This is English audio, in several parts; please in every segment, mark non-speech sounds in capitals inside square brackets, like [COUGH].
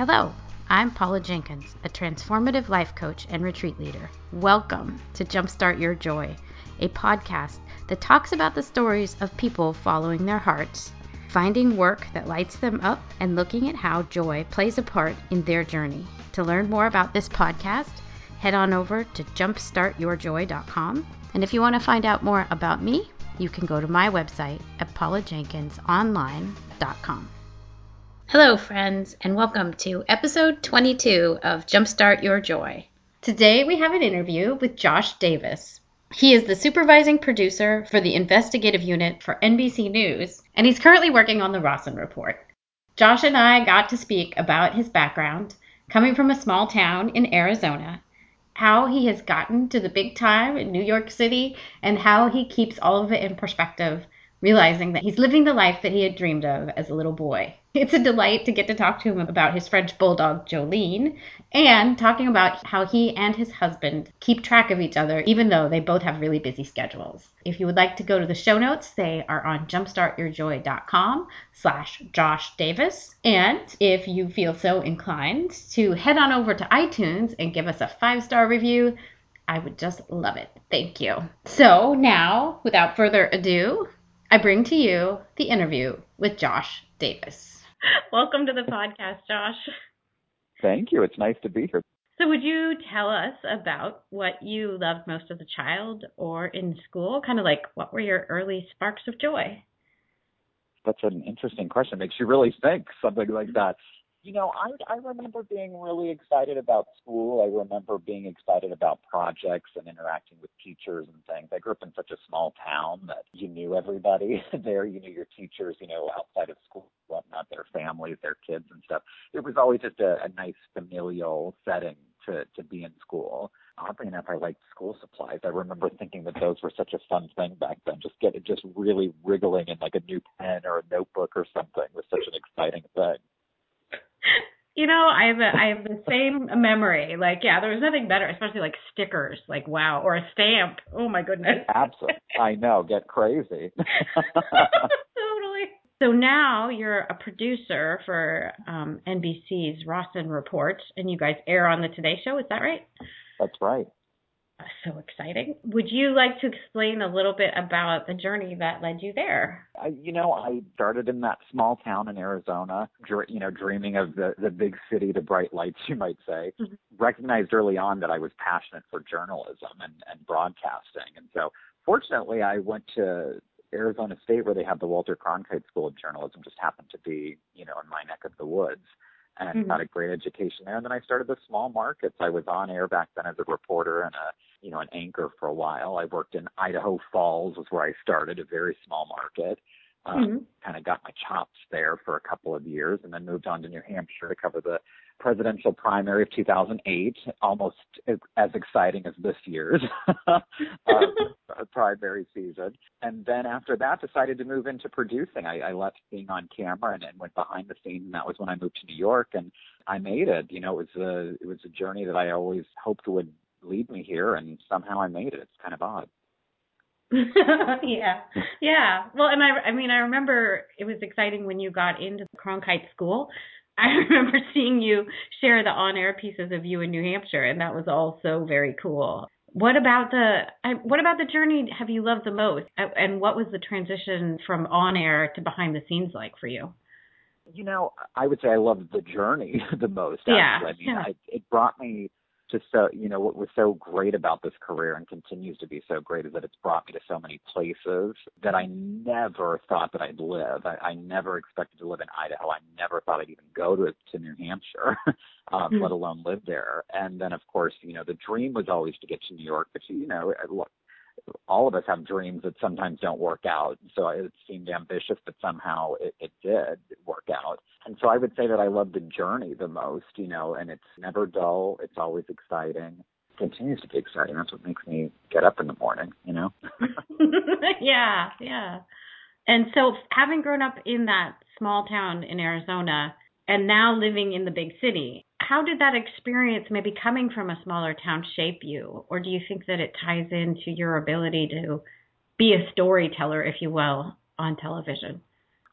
Hello, I'm Paula Jenkins, a transformative life coach and retreat leader. Welcome to Jumpstart Your Joy, a podcast that talks about the stories of people following their hearts, finding work that lights them up, and looking at how joy plays a part in their journey. To learn more about this podcast, head on over to jumpstartyourjoy.com. And if you want to find out more about me, you can go to my website at paulajenkinsonline.com. Hello, friends, and welcome to episode 22 of Jumpstart Your Joy. Today we have an interview with Josh Davis. He is the supervising producer for the investigative unit for NBC News, and he's currently working on the Rossen Report. Josh and I got to speak about his background, coming from a small town in Arizona, how he has gotten to the big time in New York City, and how he keeps all of it in perspective, realizing that he's living the life that he had dreamed of as a little boy. It's a delight to get to talk to him about his French bulldog, Jolene, and talking about how he and his husband keep track of each other, even though they both have really busy schedules. If you would like to go to the show notes, they are on jumpstartyourjoy.com slash Josh Davis. And if you feel so inclined to head on over to iTunes and give us a five-star review, I would just love it. Thank you. So now, without further ado, I bring to you the interview with Josh Davis. [LAUGHS] Welcome to the podcast, Josh. Thank you. It's nice to be here. So, would you tell us about what you loved most as a child or in school? Kind of like what were your early sparks of joy? That's an interesting question. Makes you really think something like that. You know, I I remember being really excited about school. I remember being excited about projects and interacting with teachers and things. I grew up in such a small town that you knew everybody [LAUGHS] there. You knew your teachers, you know, outside of school, whatnot, their families, their kids and stuff. It was always just a, a nice familial setting to to be in school. Oddly enough, I liked school supplies. I remember thinking that those were such a fun thing back then. Just getting just really wriggling in like a new pen or a notebook or something was such an exciting thing. You know, I have a, I have the same memory. Like, yeah, there was nothing better, especially like stickers. Like, wow, or a stamp. Oh my goodness. [LAUGHS] Absolutely, I know. Get crazy. [LAUGHS] totally. So now you're a producer for um, NBC's Rossen Report, and you guys air on the Today Show. Is that right? That's right so exciting. Would you like to explain a little bit about the journey that led you there? I, you know, I started in that small town in Arizona, dr- you know, dreaming of the the big city, the bright lights, [LAUGHS] you might say. Mm-hmm. Recognized early on that I was passionate for journalism and, and broadcasting, and so fortunately, I went to Arizona State where they have the Walter Cronkite School of Journalism. Just happened to be, you know, in my neck of the woods and mm-hmm. got a great education there. And then I started the small markets. I was on air back then as a reporter and a you know an anchor for a while. I worked in Idaho Falls was where I started, a very small market. Um, mm-hmm. Kind of got my chops there for a couple of years, and then moved on to New Hampshire to cover the presidential primary of 2008, almost as exciting as this year's uh, [LAUGHS] primary season. And then after that, decided to move into producing. I, I left being on camera and, and went behind the scenes, and that was when I moved to New York, and I made it. You know, it was a it was a journey that I always hoped would lead me here, and somehow I made it. It's kind of odd. [LAUGHS] yeah, yeah. Well, and I, I mean, I remember it was exciting when you got into the Cronkite School. I [LAUGHS] remember seeing you share the on-air pieces of you in New Hampshire, and that was also very cool. What about the what about the journey have you loved the most, and what was the transition from on-air to behind the scenes like for you? You know, I would say I loved the journey [LAUGHS] the most. Actually. Yeah, I mean, yeah. I, it brought me just so you know what was so great about this career and continues to be so great is that it's brought me to so many places that I never thought that I'd live. I, I never expected to live in Idaho. I never thought I'd even go to to New Hampshire, [LAUGHS] um, mm-hmm. let alone live there. And then of course, you know, the dream was always to get to New York, but you know, all of us have dreams that sometimes don't work out. So it seemed ambitious, but somehow it, it did work out. And so I would say that I love the journey the most, you know, and it's never dull. It's always exciting. continues to be exciting. That's what makes me get up in the morning, you know? [LAUGHS] [LAUGHS] yeah, yeah. And so having grown up in that small town in Arizona and now living in the big city, how did that experience, maybe coming from a smaller town, shape you? Or do you think that it ties into your ability to be a storyteller, if you will, on television?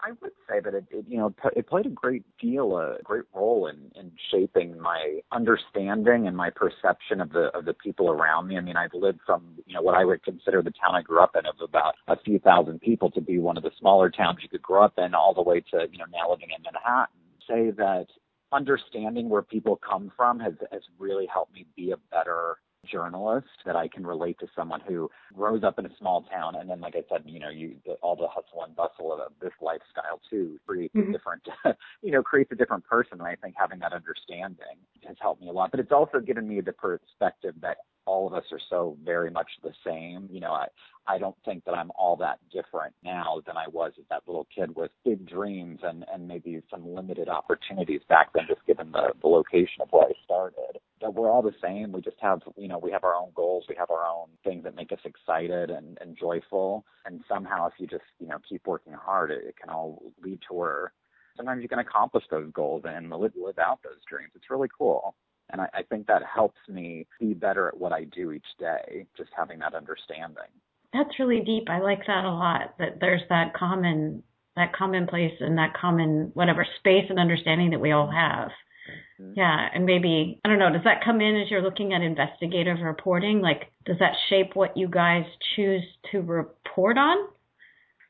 I would say that it, it you know it played a great deal a great role in in shaping my understanding and my perception of the of the people around me. I mean, I've lived from you know what I would consider the town I grew up in of about a few thousand people to be one of the smaller towns you could grow up in, all the way to you know now living in Manhattan. Say that understanding where people come from has has really helped me be a better journalist that I can relate to someone who grows up in a small town and then, like I said, you know, you the, all the hustle and bustle of this lifestyle too creates mm-hmm. a different, [LAUGHS] you know, creates a different person. And I think having that understanding has helped me a lot. But it's also given me the perspective that all of us are so very much the same. You know, I I don't think that I'm all that different now than I was as that little kid with big dreams and and maybe some limited opportunities back then, just given the the location of where I started. That we're all the same. We just have you know we have our own goals. We have our own things that make us excited and and joyful. And somehow, if you just you know keep working hard, it, it can all lead to where sometimes you can accomplish those goals and live, live out those dreams. It's really cool. And I, I think that helps me be better at what I do each day, just having that understanding. That's really deep. I like that a lot. That there's that common that common place and that common whatever space and understanding that we all have. Mm-hmm. Yeah, and maybe I don't know. Does that come in as you're looking at investigative reporting? Like, does that shape what you guys choose to report on?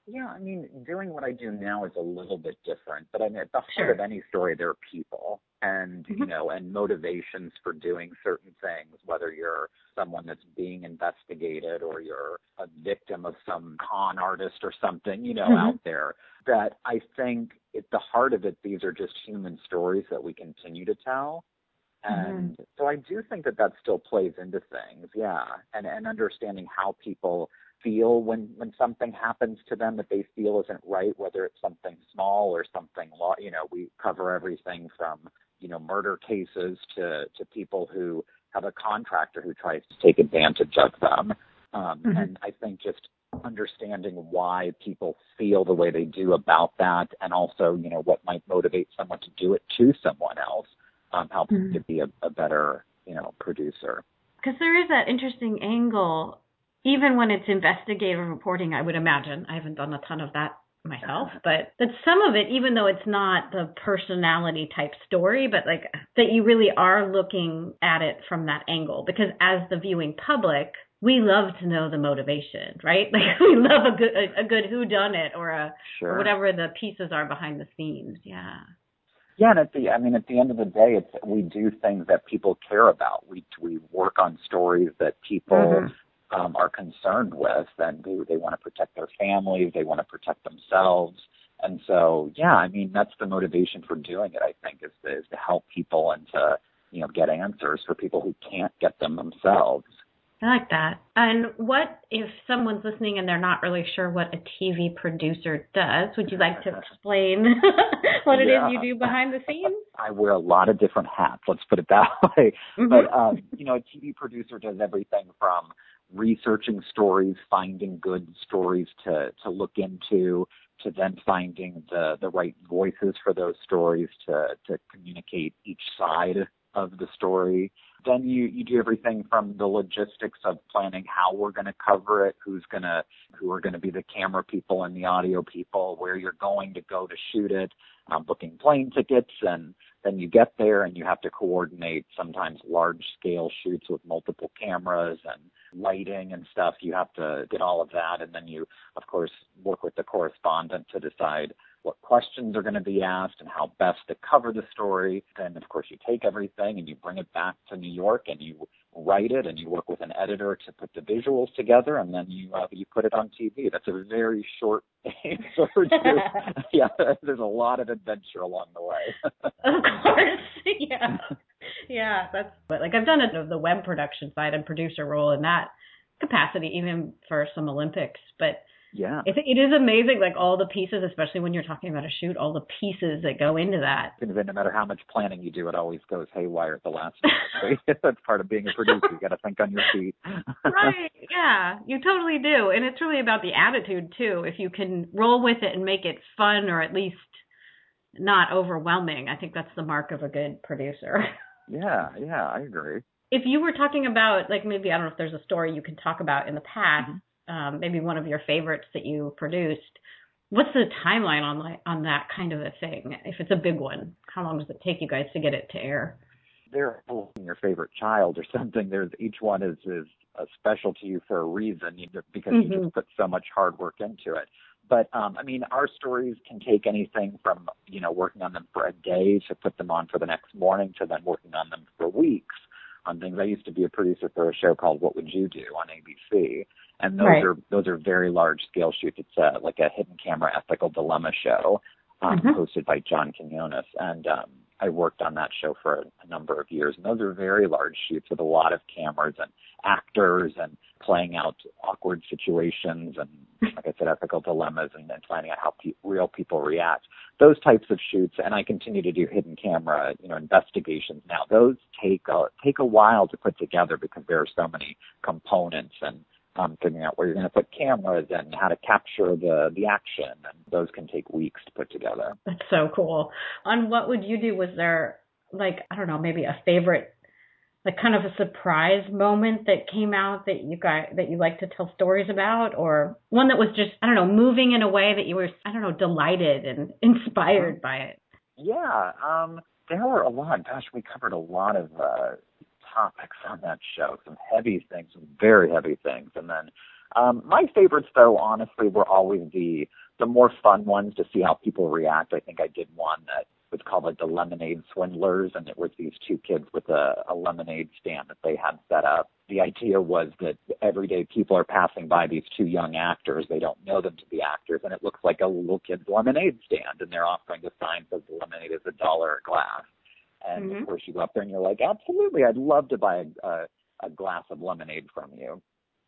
Yeah, I mean, doing what I do now is a little bit different, but I mean, at the heart of any story, there are people and, mm-hmm. you know, and motivations for doing certain things, whether you're someone that's being investigated or you're a victim of some con artist or something, you know, mm-hmm. out there. That I think at the heart of it, these are just human stories that we continue to tell. Mm-hmm. And mm-hmm. so I do think that that still plays into things, yeah, and and understanding how people feel when when something happens to them that they feel isn't right, whether it's something small or something. law. You know, we cover everything from you know murder cases to to people who have a contractor who tries to take advantage of them. Um, mm-hmm. And I think just understanding why people feel the way they do about that, and also you know what might motivate someone to do it to someone else, um, helps mm-hmm. to be a, a better you know producer. Because there is that interesting angle even when it's investigative reporting, I would imagine. I haven't done a ton of that myself, but that some of it, even though it's not the personality type story, but like that you really are looking at it from that angle because as the viewing public, we love to know the motivation, right? [LAUGHS] Like we love a good a, a good who done it or a sure. or whatever the pieces are behind the scenes. Yeah. Yeah, and at the I mean at the end of the day it's we do things that people care about. We we work on stories that people mm-hmm um, are concerned with, and they, they want to protect their families, they want to protect themselves. And so, yeah, I mean, that's the motivation for doing it, I think, is to, is to help people and to, you know, get answers for people who can't get them themselves. I like that. And what if someone's listening and they're not really sure what a TV producer does? Would you like to [LAUGHS] explain [LAUGHS] what it yeah. is you do behind the scenes? [LAUGHS] I wear a lot of different hats, let's put it that way. Mm-hmm. But um, you know, a TV producer does everything from researching stories, finding good stories to, to look into, to then finding the, the right voices for those stories to, to communicate each side of the story. Then you, you do everything from the logistics of planning how we're going to cover it, who's going to, who are going to be the camera people and the audio people, where you're going to go to shoot it, um, booking plane tickets and then you get there and you have to coordinate sometimes large scale shoots with multiple cameras and lighting and stuff. You have to get all of that. And then you, of course, work with the correspondent to decide what questions are going to be asked and how best to cover the story. Then, of course, you take everything and you bring it back to New York and you write it and you work with an editor to put the visuals together and then you uh, you put it on TV. That's a very short [LAUGHS] answer. To, [LAUGHS] yeah, there's a lot of adventure along the way. of course, [LAUGHS] yeah, yeah. That's but like I've done it the web production side and producer role in that capacity, even for some Olympics, but yeah. It, it is amazing, like all the pieces, especially when you're talking about a shoot, all the pieces that go into that. And then no matter how much planning you do, it always goes haywire at the last minute. [LAUGHS] That's part of being a producer. You got to think on your feet. [LAUGHS] right. Yeah, you totally do. And it's really about the attitude, too. If you can roll with it and make it fun or at least not overwhelming, I think that's the mark of a good producer. [LAUGHS] yeah, yeah, I agree. If you were talking about, like, maybe, I don't know if there's a story you can talk about in the past. Mm-hmm um, maybe one of your favorites that you produced. What's the timeline on like on that kind of a thing? If it's a big one, how long does it take you guys to get it to air? They're your favorite child or something. There's each one is is a special to you for a reason because mm-hmm. you just put so much hard work into it. But um, I mean, our stories can take anything from you know working on them for a day to put them on for the next morning to then working on them for weeks on things. I used to be a producer for a show called What Would You Do on ABC, and those right. are those are very large scale shoots. It's a, like a hidden camera ethical dilemma show um, mm-hmm. hosted by John Quinones, and um, I worked on that show for a, a number of years. And those are very large shoots with a lot of cameras and actors and playing out awkward situations and, [LAUGHS] like I said, ethical dilemmas and, and finding out how pe- real people react. Those types of shoots, and I continue to do hidden camera, you know, investigations now. Those take a, take a while to put together because there are so many components and um, figuring out where you're going to put cameras and how to capture the the action, and those can take weeks to put together. That's so cool. On what would you do? Was there like I don't know, maybe a favorite, like kind of a surprise moment that came out that you got that you like to tell stories about, or one that was just I don't know, moving in a way that you were I don't know, delighted and [LAUGHS] inspired by it. Yeah, um, there were a lot. Gosh, we covered a lot of uh, topics on that show. Some heavy things, some very heavy things, and then um, my favorites, though, honestly, were always the the more fun ones to see how people react. I think I did one that was called like the Lemonade Swindlers, and it was these two kids with a, a lemonade stand that they had set up. The idea was that everyday people are passing by these two young actors. They don't know them to be actors, and it looks like a little kid's lemonade stand, and they're offering a sign that the lemonade is a dollar a glass. And mm-hmm. of course, you go up there and you're like, absolutely, I'd love to buy a, a, a glass of lemonade from you.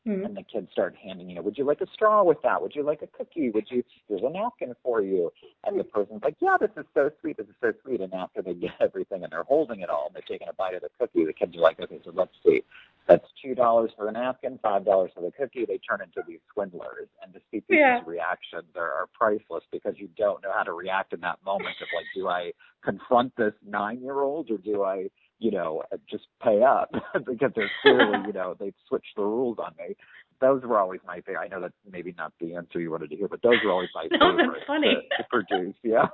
Mm-hmm. And the kids start handing, you know, would you like a straw with that? Would you like a cookie? Would you, there's a napkin for you. And the person's like, yeah, this is so sweet. This is so sweet. And after they get [LAUGHS] everything and they're holding it all and they're taking a bite of the cookie, the kids are like, okay, so let's see. That's $2 for the napkin, $5 for the cookie. They turn into these swindlers. And to see people's yeah. reactions are, are priceless because you don't know how to react in that moment of like, do I confront this nine year old or do I, you know, just pay up [LAUGHS] because they're clearly, [LAUGHS] you know, they've switched the rules on me. Those were always my favorite. I know that's maybe not the answer you wanted to hear, but those were always my [LAUGHS] no, favorite that's funny. To, to produce. Yeah.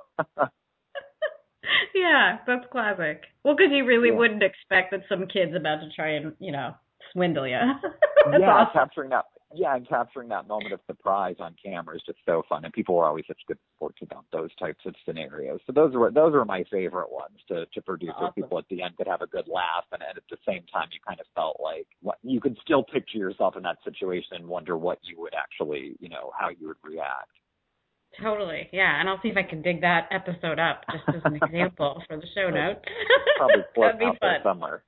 yeah, that's classic. Well, because you really yeah. wouldn't expect that some kid's about to try and, you know, swindle you. [LAUGHS] that's yeah, awesome. capturing that yeah, and capturing that moment of surprise on camera is just so fun, and people are always such good sports about those types of scenarios. So those were those were my favorite ones to to produce, awesome. where people at the end could have a good laugh, and at the same time you kind of felt like what you could still picture yourself in that situation and wonder what you would actually, you know, how you would react. Totally, yeah, and I'll see if I can dig that episode up just as an [LAUGHS] example for the show notes. [LAUGHS] Probably That'd be fun. somewhere.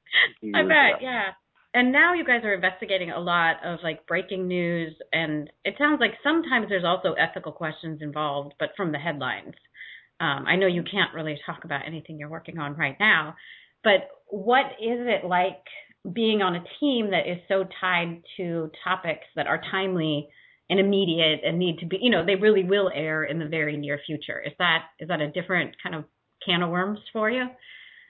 I bet, yeah and now you guys are investigating a lot of like breaking news and it sounds like sometimes there's also ethical questions involved but from the headlines. Um, i know you can't really talk about anything you're working on right now but what is it like being on a team that is so tied to topics that are timely and immediate and need to be you know they really will air in the very near future? Is that is that a different kind of can of worms for you?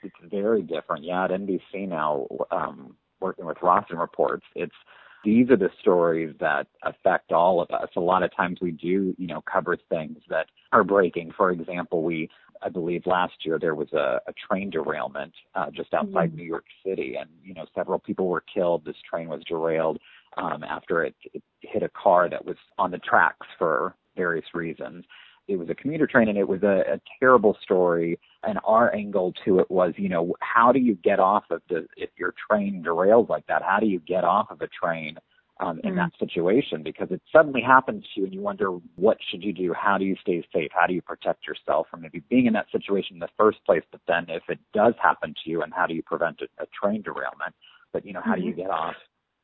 It's very different. Yeah at nbc now um working with Rossen reports, it's these are the stories that affect all of us. A lot of times we do, you know, cover things that are breaking. For example, we, I believe last year there was a, a train derailment uh, just outside mm-hmm. New York City, and you know, several people were killed. This train was derailed um, after it, it hit a car that was on the tracks for various reasons it was a commuter train and it was a, a terrible story and our angle to it was you know how do you get off of the if your train derails like that how do you get off of a train um, in mm-hmm. that situation? Because it suddenly happens to you and you wonder what should you do? How do you stay safe? How do you protect yourself from maybe being in that situation in the first place? But then if it does happen to you and how do you prevent a, a train derailment? But you know how mm-hmm. do you get off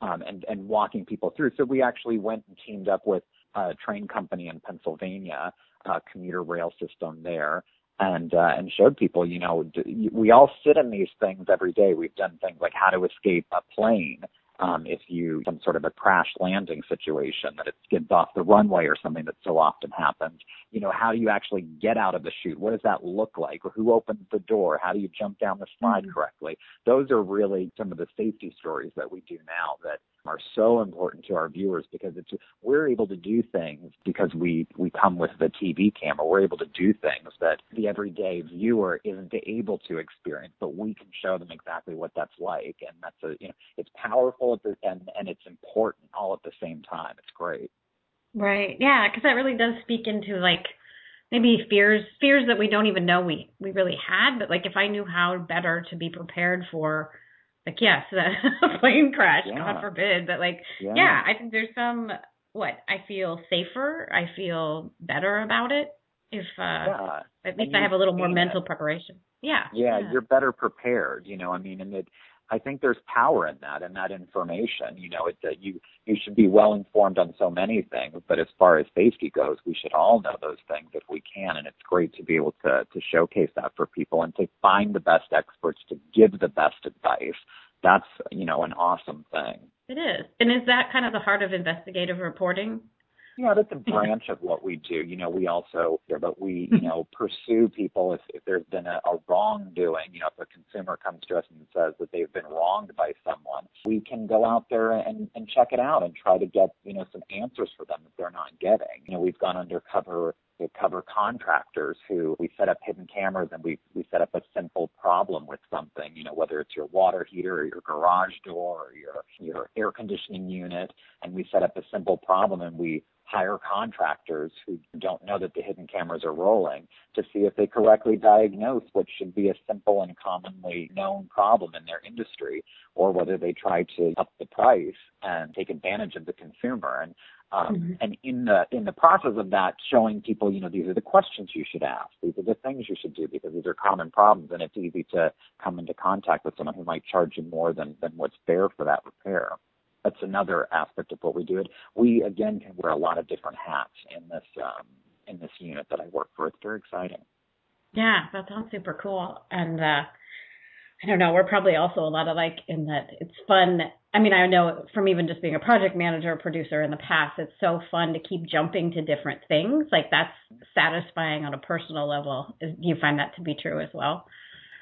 um, and and walking people through? So we actually went and teamed up with a train company in Pennsylvania uh, commuter rail system there and uh, and showed people, you know, we all sit in these things every day. We've done things like how to escape a plane um, if you some sort of a crash landing situation that it skids off the runway or something that so often happens. you know, how do you actually get out of the chute? What does that look like? Or who opens the door? How do you jump down the slide mm-hmm. correctly? Those are really some of the safety stories that we do now that are so important to our viewers because it's we're able to do things because we we come with the TV camera. We're able to do things that the everyday viewer isn't able to experience, but we can show them exactly what that's like, and that's a you know it's powerful the, and and it's important all at the same time. It's great. Right. Yeah, because that really does speak into like maybe fears fears that we don't even know we we really had, but like if I knew how better to be prepared for like yes, [LAUGHS] a plane crash, yeah. God forbid, but like yeah. yeah, I think there's some what I feel safer, I feel better about it if uh yeah. at least I have a little more mental it. preparation. Yeah, yeah. Yeah, you're better prepared, you know. I mean, and it I think there's power in that and that information. You know, it, uh, you you should be well informed on so many things, but as far as safety goes, we should all know those things if we can. And it's great to be able to to showcase that for people and to find the best experts to give the best advice. That's you know an awesome thing. It is, and is that kind of the heart of investigative reporting? Yeah, that's a branch of what we do. You know, we also, but we, you mm-hmm. know, pursue people if, if there's been a, a wrongdoing. You know, if a consumer comes to us and says that they've been wronged by someone, we can go out there and, and check it out and try to get, you know, some answers for them that they're not getting. You know, we've gone undercover to cover contractors who we set up hidden cameras and we we set up a simple problem with something, you know, whether it's your water heater or your garage door or your your air conditioning unit, and we set up a simple problem and we hire contractors who don't know that the hidden cameras are rolling to see if they correctly diagnose what should be a simple and commonly known problem in their industry or whether they try to up the price and take advantage of the consumer and um, mm-hmm. and in the in the process of that showing people you know these are the questions you should ask these are the things you should do because these are common problems and it's easy to come into contact with someone who might charge you more than than what's fair for that repair that's another aspect of what we do. It we again can wear a lot of different hats in this um, in this unit that I work for. It's very exciting. Yeah, that sounds super cool. And uh, I don't know, we're probably also a lot alike in that it's fun. I mean, I know from even just being a project manager, producer in the past, it's so fun to keep jumping to different things. Like that's satisfying on a personal level. Do you find that to be true as well?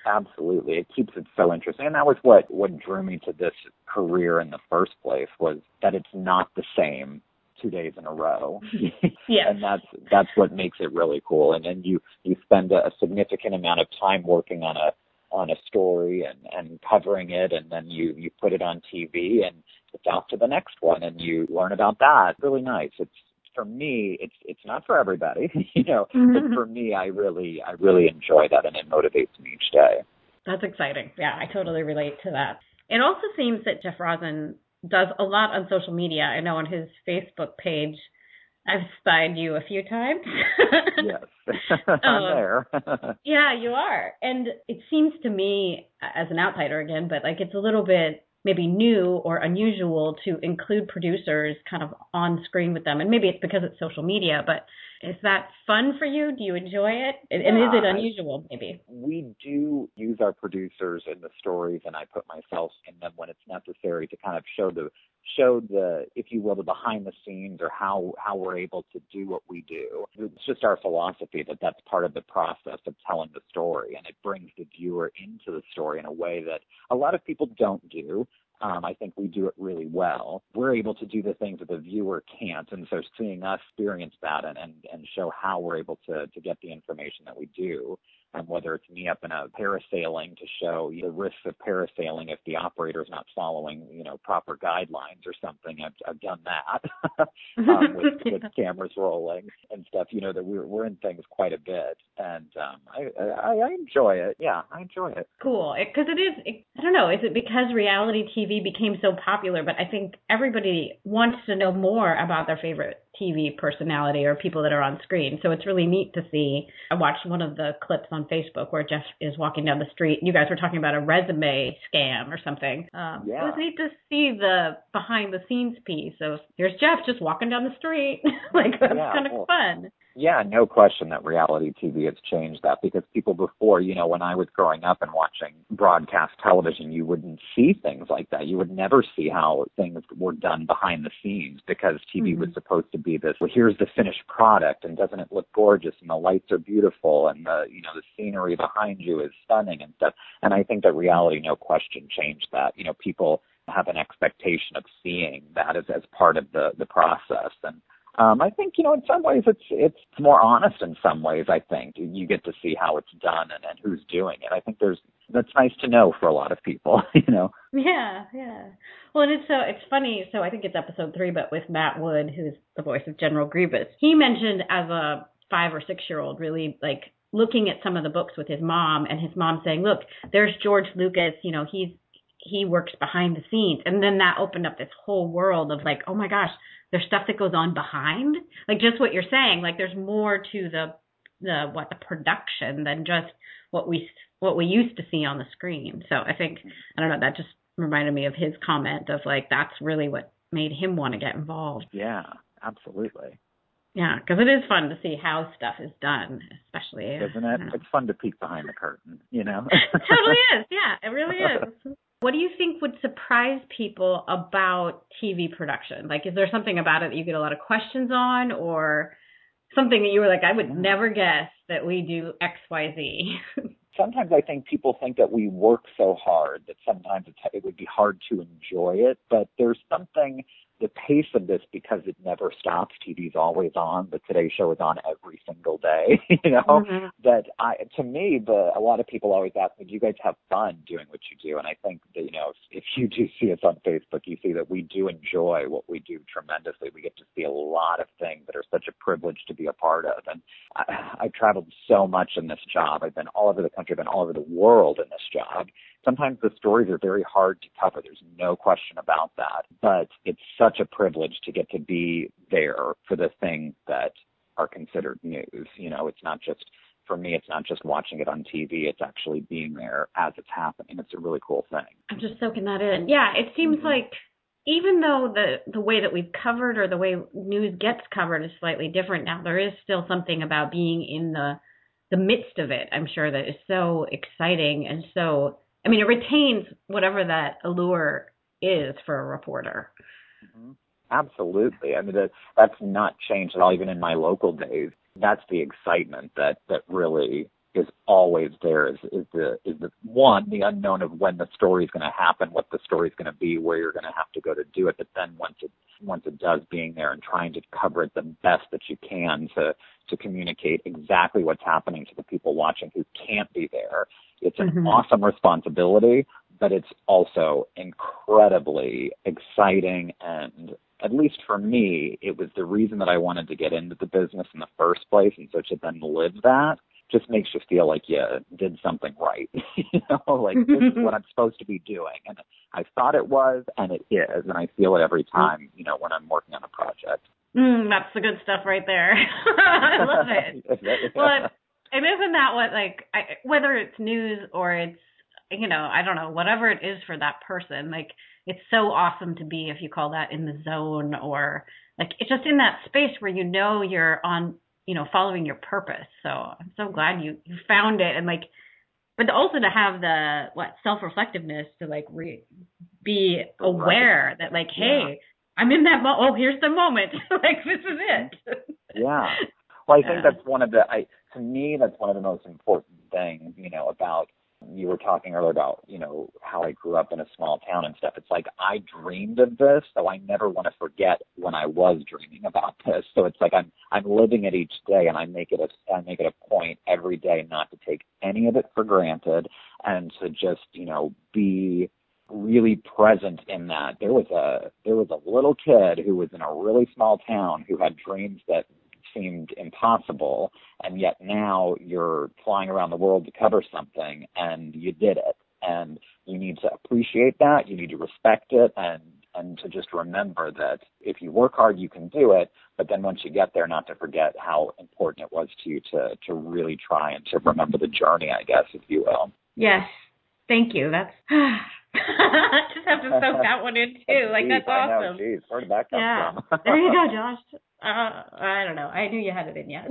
Absolutely. It keeps it so interesting. And that was what, what drew me to this career in the first place was that it's not the same two days in a row. [LAUGHS] yeah. and that's that's what makes it really cool. And then you you spend a, a significant amount of time working on a on a story and and covering it and then you you put it on TV and it's off to the next one and you learn about that. Really nice. It's for me, it's it's not for everybody, [LAUGHS] you know. Mm-hmm. But for me, I really I really enjoy that, and it motivates me each day. That's exciting. Yeah, I totally relate to that. It also seems that Jeff Rossen does a lot on social media. I know on his Facebook page, I've spied you a few times. [LAUGHS] yes, [LAUGHS] I'm um, there. yeah, you are. And it seems to me, as an outsider again, but like it's a little bit maybe new or unusual to include producers kind of on screen with them. And maybe it's because it's social media, but is that fun for you? Do you enjoy it? And yeah, is it unusual maybe? We do use our producers in the stories and I put myself in them when it's necessary to kind of show the show the if you will the behind the scenes or how how we're able to do what we do. It's just our philosophy that that's part of the process of telling the story and it brings the viewer into the story in a way that a lot of people don't do um, I think we do it really well. We're able to do the things that the viewer can't, and so seeing us experience that and, and, and show how we're able to, to get the information that we do um, whether it's me up in a parasailing to show the risks of parasailing if the operator is not following, you know, proper guidelines or something. I've, I've done that [LAUGHS] um, [LAUGHS] with, with cameras rolling and stuff. You know that we're we're in things quite a bit, and um, I, I I enjoy it. Yeah, I enjoy it. Cool, because it, it is. It, I don't know. Is it because reality TV became so popular? But I think everybody wants to know more about their favorite TV personality or people that are on screen. So it's really neat to see. I watched one of the clips on Facebook where Jeff is walking down the street. You guys were talking about a resume scam or something. Um, yeah. It was neat to see the behind the scenes piece of here's Jeff just walking down the street. [LAUGHS] like that's yeah, kind of well, fun. Yeah, no question that reality TV has changed that because people before, you know, when I was growing up and watching broadcast television, you wouldn't see things like that. You would never see how things were done behind the scenes because TV mm-hmm. was supposed to be this, well, here's the finished product and doesn't it look gorgeous and the lights are beautiful and the, you know, the scenery behind you is stunning and stuff. And I think that reality, no question, changed that. You know, people have an expectation of seeing that as, as part of the, the process. And um, I think you know in some ways it's it's more honest in some ways. I think you get to see how it's done and, and who's doing it. I think there's that's nice to know for a lot of people. [LAUGHS] You know. Yeah, yeah. Well, and it's so it's funny. So I think it's episode three, but with Matt Wood, who's the voice of General Grievous, he mentioned as a five or six year old, really like looking at some of the books with his mom, and his mom saying, "Look, there's George Lucas. You know, he's he works behind the scenes," and then that opened up this whole world of like, oh my gosh there's stuff that goes on behind. Like just what you're saying like there's more to the the what the production than just what we what we used to see on the screen. So i think i don't know that just reminded me of his comment of like that's really what made him want to get involved. Yeah absolutely. Yeah because it is fun to see how stuff is done especially isn't it? it's fun to peek behind the curtain you know? [LAUGHS] It totally is yeah it really is [LAUGHS] what do you think would surprise people about TV production? Like, is there something about it that you get a lot of questions on, or something that you were like, I would mm. never guess that we do X, Y, Z? [LAUGHS] sometimes I think people think that we work so hard that sometimes it would be hard to enjoy it, but there's something the pace of this because it never stops. TV's always on. The Today Show is on every single day. [LAUGHS] You know mm-hmm. that I to me, the a lot of people always ask me, "Do you guys have fun doing what you do?" And I think that you know if, if you do see us on Facebook, you see that we do enjoy what we do tremendously. We get to see a lot of things that are such a privilege to be a part of. And I, I've traveled so much in this job. I've been all over the country. I've been all over the world in this job sometimes the stories are very hard to cover. There's no question about that. But it's such a privilege to get to be there for the things that are considered news. You know, it's not just for me, it's not just watching it on TV, it's actually being there as it's happening. It's a really cool thing. I'm just soaking that in. Yeah, it seems mm-hmm. like even though the the way that we've covered or the way news gets covered is slightly different now, there is still something about being in the the midst of it. I'm sure that is so exciting and so I mean, it retains whatever that allure is for a reporter. Mm-hmm. Absolutely. I mean, that, that's not changed at all, even in my local days. That's the excitement that, that really is always there is, is the is the one the unknown of when the story is going to happen, what the story is going to be, where you're going to have to go to do it. But then once it once it does, being there and trying to cover it the best that you can to to communicate exactly what's happening to the people watching who can't be there. It's an mm-hmm. awesome responsibility, but it's also incredibly exciting and at least for me, it was the reason that I wanted to get into the business in the first place. And so to then live that just makes you feel like you did something right. [LAUGHS] you know, like this is what I'm supposed to be doing. And I thought it was, and it is. And I feel it every time, you know, when I'm working on a project. Mm, that's the good stuff right there. [LAUGHS] I love [LAUGHS] it. But and isn't that what like I, whether it's news or it's you know I don't know whatever it is for that person like it's so awesome to be if you call that in the zone or like it's just in that space where you know you're on you know following your purpose. So i'm so glad you you found it. And like but also to have the what self-reflectiveness to like re- be aware that like hey yeah. i'm in that mo- oh here's the moment. [LAUGHS] Like this is it. Yeah. Well i think yeah. that's one of the i to me that's one of the most important things you know about you were talking earlier about, you know, how I grew up in a small town and stuff. It's like I dreamed of this, so I never want to forget when I was dreaming about this. So it's like I'm I'm living it each day and I make it a I make it a point every day not to take any of it for granted and to just, you know, be really present in that. There was a there was a little kid who was in a really small town who had dreams that seemed impossible, and yet now you're flying around the world to cover something, and you did it. And you need to appreciate that. You need to respect it, and and to just remember that if you work hard, you can do it. But then once you get there, not to forget how important it was to you to to really try and to remember the journey, I guess, if you will. Yes, thank you. That's [SIGHS] Just have to soak that one in too. That's like that's know. awesome. Jeez, where did that come Yeah. from? there you go, [LAUGHS] Josh. Uh, I don't know. I knew you had it in yet.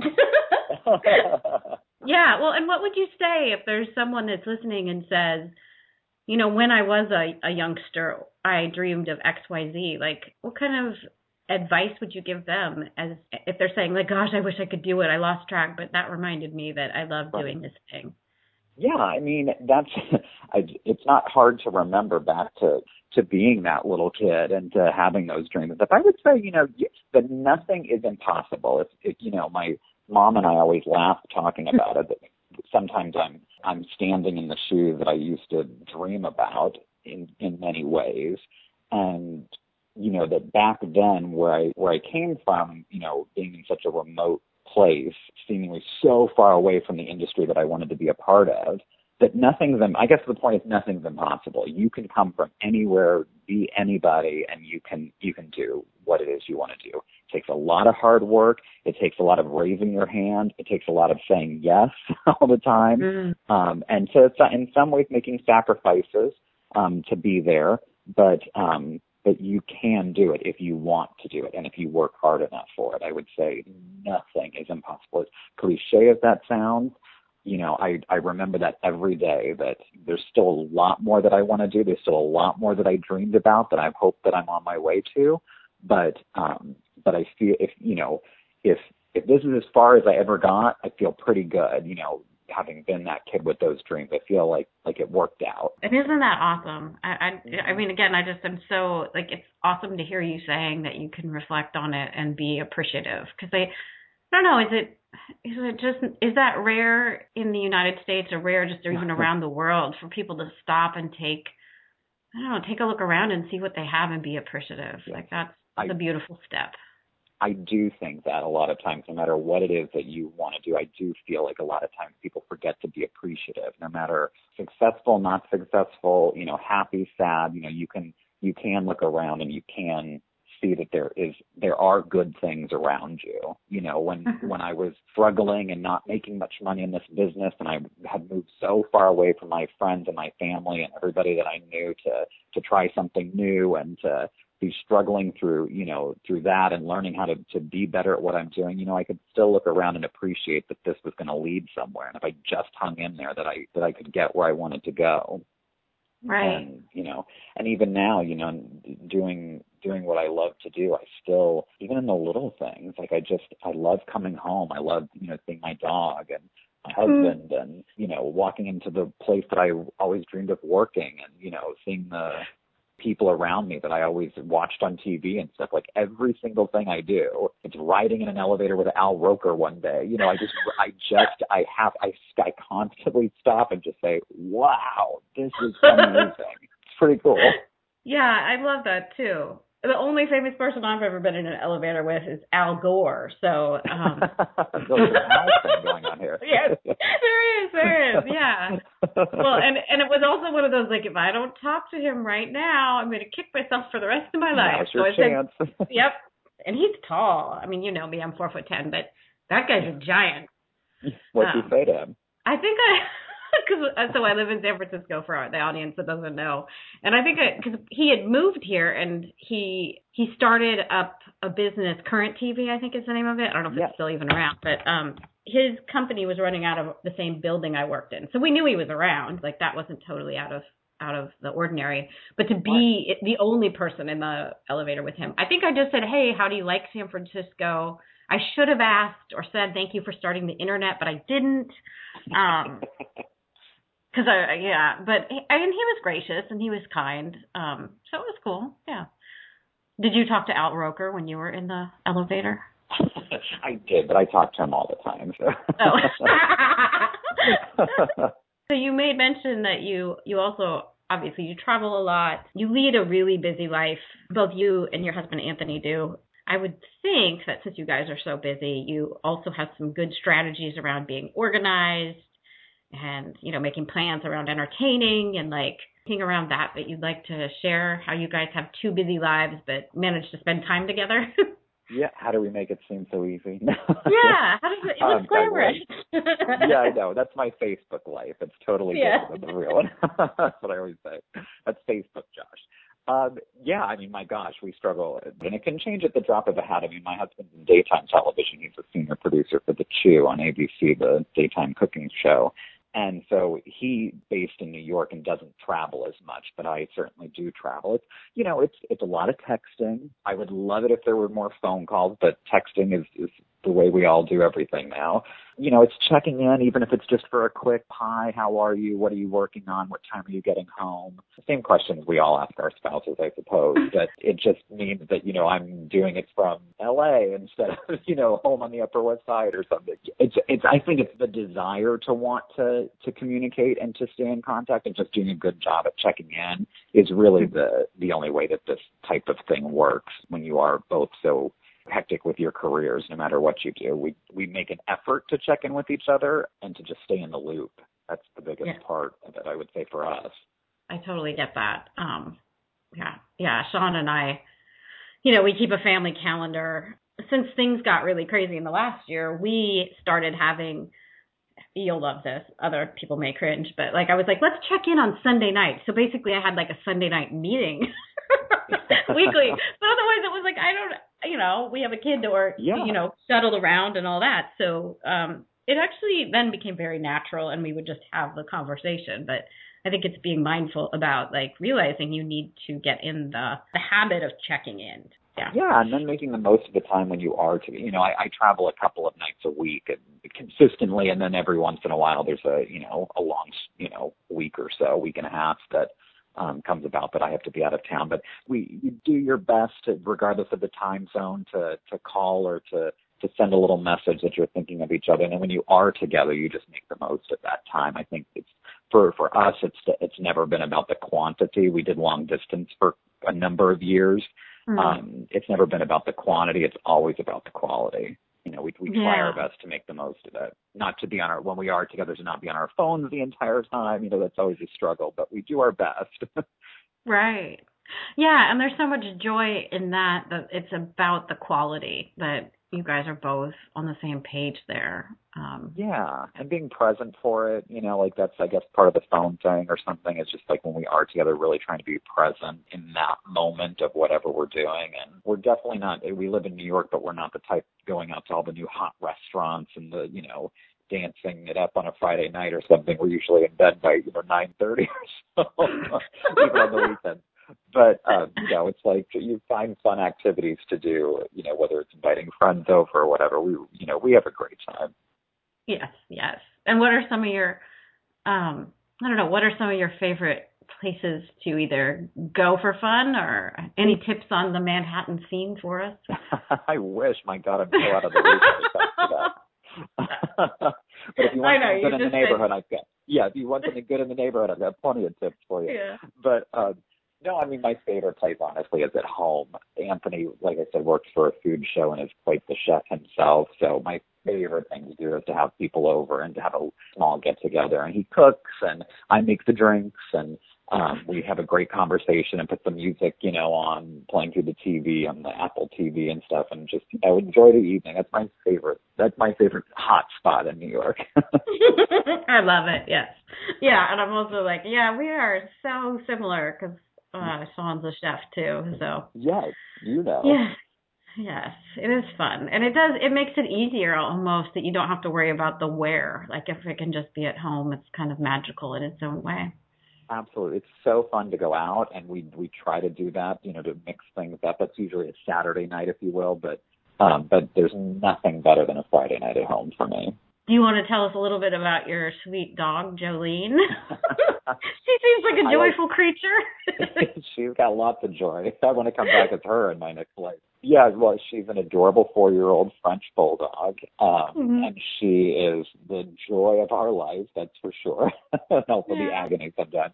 yeah. Well, and what would you say if there's someone that's listening and says, you know, when I was a, a youngster, I dreamed of X, Y, Z. Like, what kind of advice would you give them as if they're saying like gosh i wish i could do it i lost track but that reminded me that i love Right. doing this thing Yeah, I mean that's [LAUGHS] I, it's not hard to remember back to to being that little kid and to having those dreams. But I would say, you know, that nothing is impossible. If, if you know, my mom and I always laugh talking [LAUGHS] about it. That sometimes I'm I'm standing in the shoe that I used to dream about in in many ways, and you know that back then where I where I came from, you know, being in such a remote place, seemingly so far away from the industry that I wanted to be a part of, that nothing's, I guess the point is nothing's impossible. You can come from anywhere, be anybody, and you can, you can do what it is you want to do. It takes a lot of hard work. It takes a lot of raising your hand. It takes a lot of saying yes [LAUGHS] all the time. Mm. Um, and so it's in some ways making sacrifices, um, to be there, but, um, but you can do it if you want to do it and if you work hard enough for it. I would say nothing is impossible. As cliche as that sounds, you know, I, I remember that every day that there's still a lot more that I want to do. There's still a lot more that I dreamed about that I hope that I'm on my way to. But, um, but I feel if, you know, if, if this is as far as I ever got, I feel pretty good, you know, having been that kid with those dreams. I feel like, like it worked out. and isn't that awesome I, I i mean again i just am so like it's awesome to hear you saying that you can reflect on it and be appreciative because i I don't know. Is it is it just is that rare in the United States or rare just or even [LAUGHS] around the world for people to stop and take I don't know, take a look around and see what they have and be appreciative. Yes. Like that's I- the beautiful step. I do think that a lot of times, no matter what it is that you want to do, I do feel like a lot of times people forget to be appreciative, no matter successful, not successful, you know, happy, sad, you know, you can, you can look around and you can see that there is, there are good things around you. You know, when, Mhm. when I was struggling and not making much money in this business and I had moved so far away from my friends and my family and everybody that I knew to, to try something new and to, be struggling through, you know, through that and learning how to, to be better at what I'm doing, you know, I could still look around and appreciate that this was going to lead somewhere. And if I just hung in there, that I, that I could get where I wanted to go. Right. And, you know, and even now, you know, doing, doing what I love to do, I still, even in the little things, like I just, I love coming home. I love, you know, seeing my dog and, my mm-hmm. husband and you know walking into the place that I always dreamed of working and you know seeing the people around me that I always watched on TV and stuff. Like every single thing I do, it's riding in an elevator with Al Roker one day. You know, I just, I just, I have, I, I constantly stop and just say, wow, this is amazing. it's pretty cool. Yeah, I love that too. The only famous person I've ever been in an elevator with is Al Gore. So um [LAUGHS] there's an Al thing going on here. [LAUGHS] Yes, there is, there is, yeah. Well, and and it was also one of those like if I don't talk to him right now, I'm going to kick myself for the rest of my life. Now's your so I said. [LAUGHS] Yep. And he's tall. I mean, you know me, I'm four foot ten, but that guy's a giant. What'd you Um, say to him? I think I, [LAUGHS] so I live in San Francisco for the audience that doesn't know, and I think because he had moved here and he he started up a business, Current TV, I think is the name of it. I don't know if Yeah. it's still even around, but um, his company was running out of the same building I worked in, so we knew he was around. Like that wasn't totally out of out of the ordinary. But to be the only person in the elevator with him, I think I just said, "Hey, how do you like San Francisco?" I should have asked or said thank you for starting the internet, but I didn't. Um, [LAUGHS] Cause I, yeah, but he, and he was gracious and he was kind. Um, so it was cool. Yeah. Did you talk to Al Roker when you were in the elevator? [LAUGHS] I did, but I talk to him all the time. So. Oh. [LAUGHS] so you made mention that you you also obviously you travel a lot. You lead a really busy life. Both you and your husband Anthony do. I would think that since you guys are so busy, you also have some good strategies around being organized and you know making plans around entertaining and like thing around that that you'd like to share how you guys have two busy lives but manage to spend time together. [LAUGHS] yeah, how do we make it seem so easy? [LAUGHS] yeah, how does it? It was Um, glamorous. [LAUGHS] yeah, I know. That's my Facebook life. It's totally Yeah. different than the real one. That's what I always say. That's Facebook josh um, yeah, I mean, my gosh, we struggle, and it can change at the drop of a hat. I mean, my husband's in daytime television. He's a senior producer for The Chew on ABC, the daytime cooking show. And so he based in New York and doesn't travel as much, but I certainly do travel. It's you know, it's it's a lot of texting. I would love it if there were more phone calls, but texting is is the way we all do everything now. You know, it's checking in, even if it's just for a quick hi, how are you? What are you working on? What time are you getting home? Same questions we all ask our spouses, I suppose. [LAUGHS] But it just means that, you know, I'm doing it from LA instead of, [LAUGHS] you know, home on the Upper West Side or something. It's it's I think it's the desire to want to to communicate and to stay in contact and just doing a good job at checking in is really mm-hmm. the the only way that this type of thing works when you are both so hectic with your careers no matter what you do. We we make an effort to check in with each other and to just stay in the loop. That's the biggest yeah. part of it I would say for us. I totally get that. Um yeah. Yeah, Sean and I you know, we keep a family calendar. Since things got really crazy in the last year, we started having you'll love this. Other people may cringe, but like I was like, let's check in on Sunday night. So basically I had like a Sunday night meeting [LAUGHS] weekly. [LAUGHS] But otherwise it was like I don't you know, we have a kid or yeah. you know, shuttled around and all that. So um it actually then became very natural and we would just have the conversation. But I think it's being mindful about like realizing you need to get in the the habit of checking in. Yeah. yeah, and then making the most of the time when you are to, you know, I, I travel a couple of nights a week and consistently, and then every once in a while there's a, you know, a long, you know, week or so, week and a half that um, comes about that I have to be out of town. But we you do your best, to, regardless of the time zone, to to call or to to send a little message that you're thinking of each other. And when you are together, you just make the most of that time. I think it's for for us, it's it's never been about the quantity. We did long distance for a number of years. Mm-hmm. Um, it's never been about the quantity. It's always about the quality you know, we we try yeah. our best to make the most of it. Not to be on our when we are together to not be on our phones the entire time. You know, that's always a struggle, but we do our best. [LAUGHS] right. Yeah, and there's so much joy in that that it's about the quality that you guys are both on the same page there. Um, yeah, and being present for it, you know, like that's I guess part of the phone thing or something. It's just like when we are together, really trying to be present in that moment of whatever we're doing. And we're definitely not. We live in New York, but we're not the type going out to all the new hot restaurants and the you know dancing it up on a Friday night or something. We're usually in bed by you know nine thirty or so, [LAUGHS] even on the weekends but um, you know, it's like you find fun activities to do. You know, whether it's inviting friends over or whatever. We, you know, we have a great time. Yes, yes. And what are some of your, um, I don't know, what are some of your favorite places to either go for fun or any tips on the Manhattan scene for us? [LAUGHS] I wish, my God, I'm so out of the loop [LAUGHS] but if you want know, something good in the neighborhood, said... I've got yeah. If you want something good in the neighborhood, I've got plenty of tips for you. Yeah. But um, no, I mean my favorite place honestly is at home. Anthony, like I said, works for a food show and is quite the chef himself. So my favorite thing to do is to have people over and to have a small get together. And he cooks and I make the drinks and um, we have a great conversation and put some music, you know, on playing through the TV on the Apple TV and stuff, and just know enjoy the evening. That's my favorite. That's my favorite hot spot in New York. [LAUGHS] [LAUGHS] I love it. Yes, yeah, and I'm also like, yeah, we are so similar because uh, Sean's a chef too, so. Yes, you know. Yeah. Yes, it is fun, and it does. It makes it easier almost that you don't have to worry about the where. Like if it can just be at home, it's kind of magical in its own way. Absolutely, it's so fun to go out, and we we try to do that. You know, to mix things up. That's usually a Saturday night, if you will, but um, but there's nothing better than a Friday night at home for me. Do you want to tell us a little bit about your sweet dog, Jolene? [LAUGHS] she seems like a joyful like, creature. [LAUGHS] she's got lots of joy. I want to come back as her in my next life. Yeah, well, she's an adorable four-year-old French bulldog, um, mm-hmm. and she is the joy of our lives. That's for sure. [LAUGHS] and also yeah. the agony sometimes.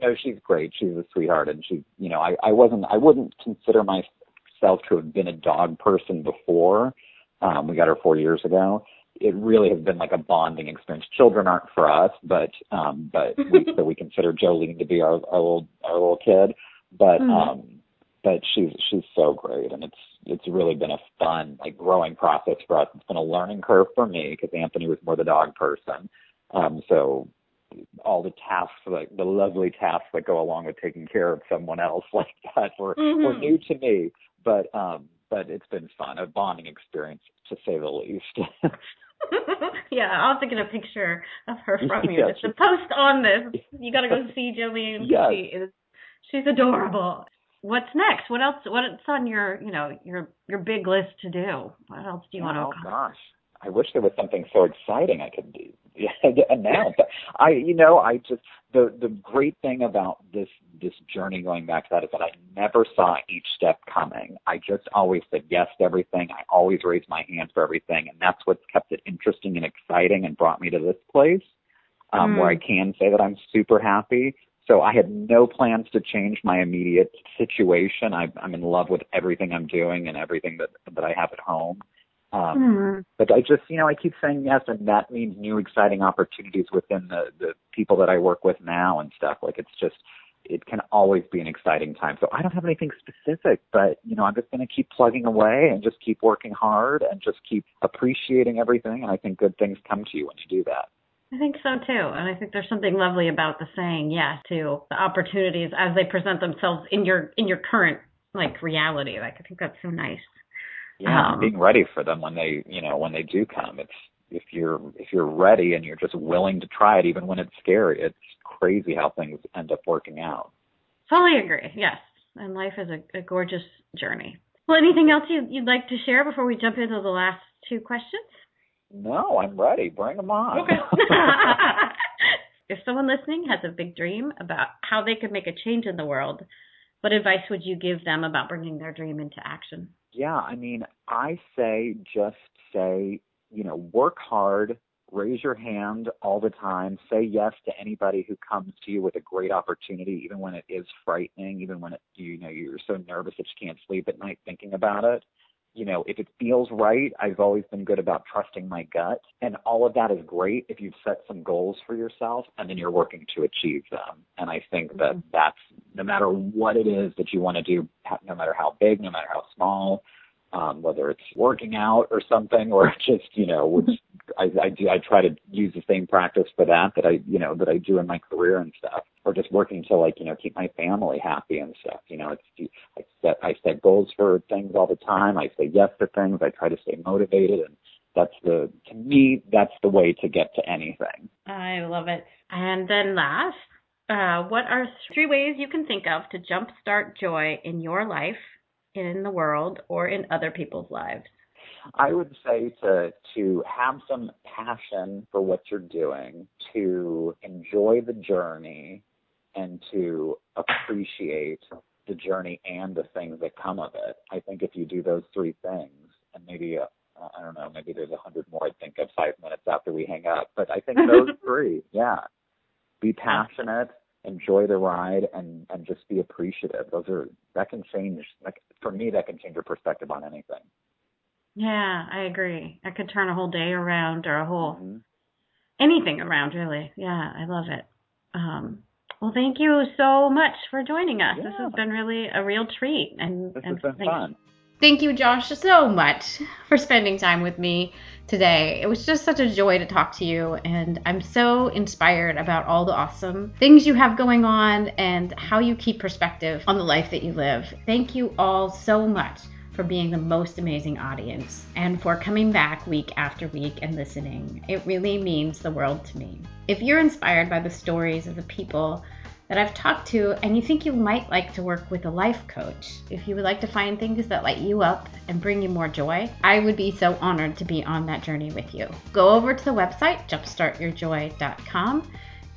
No, she's great. She's a sweetheart, and she, you know, I, I wasn't, I wouldn't consider myself to have been a dog person before. Um, we got her four years ago it really has been like a bonding experience. Children aren't for us, but um, but we, [LAUGHS] so we consider Jolene to be our, our little our little kid. But mm-hmm. um, but she's she's so great, and it's it's really been a fun like growing process for us. It's been a learning curve for me because Anthony was more the dog person. Um, so all the tasks, like the lovely tasks that go along with taking care of someone else [LAUGHS] like that, were mm-hmm. were new to me. But um, but it's been fun, a bonding experience to say the least. [LAUGHS] [LAUGHS] yeah, I'll have to get a picture of her from [LAUGHS] you. Just to post on this. [LAUGHS] You got to go see Jolene. Yes. She is, she's adorable. What's next? What else? What's on your, you know, your your big list to do? What else do you want to oh, accomplish? Oh gosh, I wish there was something so exciting I could do [LAUGHS] announce. I, you know, I just the the great thing about this this journey going back to that is that I never saw each step coming. I just always said yes to everything. I always raised my hand for everything, and that's what's kept it interesting and exciting and brought me to this place um, mm. where I can say that I'm super happy. So I had no plans to change my immediate situation. I, I'm in love with everything I'm doing and everything that that I have at home. Um, mm-hmm. But I just, you know, I keep saying yes, and that means new exciting opportunities within the the people that I work with now and stuff. Like it's just, it can always be an exciting time. So I don't have anything specific, but you know, I'm just going to keep plugging away and just keep working hard and just keep appreciating everything. And I think good things come to you when you do that. I think so too. And I think there's something lovely about the saying yes to the opportunities as they present themselves in your in your current like reality. Like I think that's so nice. Yeah, um, being ready for them when they, you know, when they do come. It's if you're if you're ready and you're just willing to try it, even when it's scary. It's crazy how things end up working out. Fully agree. Yes, and life is a, a gorgeous journey. Well, anything else you'd, you'd like to share before we jump into the last two questions? No, I'm ready. Bring them on. Okay. [LAUGHS] [LAUGHS] if someone listening has a big dream about how they could make a change in the world, what advice would you give them about bringing their dream into action? Yeah, I mean, I say just say, you know, work hard, raise your hand all the time, say yes to anybody who comes to you with a great opportunity, even when it is frightening, even when it, you know you're so nervous that you can't sleep at night thinking about it. You know, if it feels right, I've always been good about trusting my gut, and all of that is great if you've set some goals for yourself and then you're working to achieve them. And I think that mm-hmm. that's no matter what it is that you want to do, no matter how big, no matter how small, um, whether it's working out or something, or [LAUGHS] just you know, which I, I do, I try to use the same practice for that that I you know that I do in my career and stuff, or just working to like you know keep my family happy and stuff. You know, it's I set I set goals for things all the time. I say yes to things. I try to stay motivated and that's the to me that's the way to get to anything i love it and then last uh, what are three ways you can think of to jumpstart joy in your life, in the world, or in other people's lives? I would say to to have some passion for what you're doing, to enjoy the journey, and to appreciate the journey and the things that come of it. I think if you do those three things, and maybe uh, I don't know, maybe there's a hundred more I think of five minutes after we hang up, but I think those [LAUGHS] three, yeah, be passionate, enjoy the ride, and and just be appreciative. Those are that can change. Like for me, that can change your perspective on anything. Yeah, I agree. I could turn a whole day around or a whole mm-hmm. anything around, really. Yeah, I love it. Um, well, thank you so much for joining us. Yeah. This has been really a real treat, and this and has been fun. Thank you, Josh, so much for spending time with me today. It was just such a joy to talk to you, and I'm so inspired about all the awesome things you have going on and how you keep perspective on the life that you live. Thank you all so much for being the most amazing audience and for coming back week after week and listening. It really means the world to me. If you're inspired by the stories of the people that I've talked to, and you think you might like to work with a life coach, if you would like to find things that light you up and bring you more joy, I would be so honored to be on that journey with you. Go over to the website, jumpstartyourjoy.com,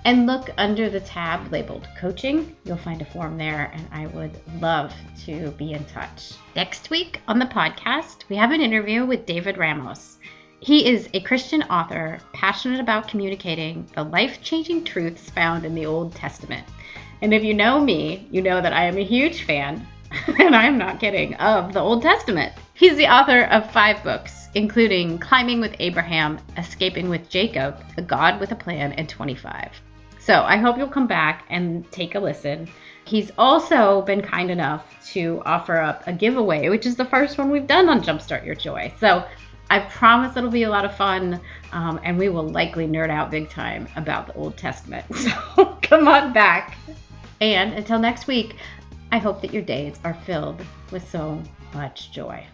and look under the tab labeled coaching. You'll find a form there, and I would love to be in touch. Next week on the podcast, we have an interview with David Ramos. He is a Christian author passionate about communicating the life changing truths found in the Old Testament. And if you know me, you know that I am a huge fan, [LAUGHS] and I'm not kidding, of the Old Testament. He's the author of five books, including Climbing with Abraham, Escaping with Jacob, The God with a Plan, and 25. So I hope you'll come back and take a listen. He's also been kind enough to offer up a giveaway, which is the first one we've done on Jumpstart Your Joy. So I promise it'll be a lot of fun, um, and we will likely nerd out big time about the Old Testament. [LAUGHS] So come on back. And until next week, I hope that your days are filled with so much joy.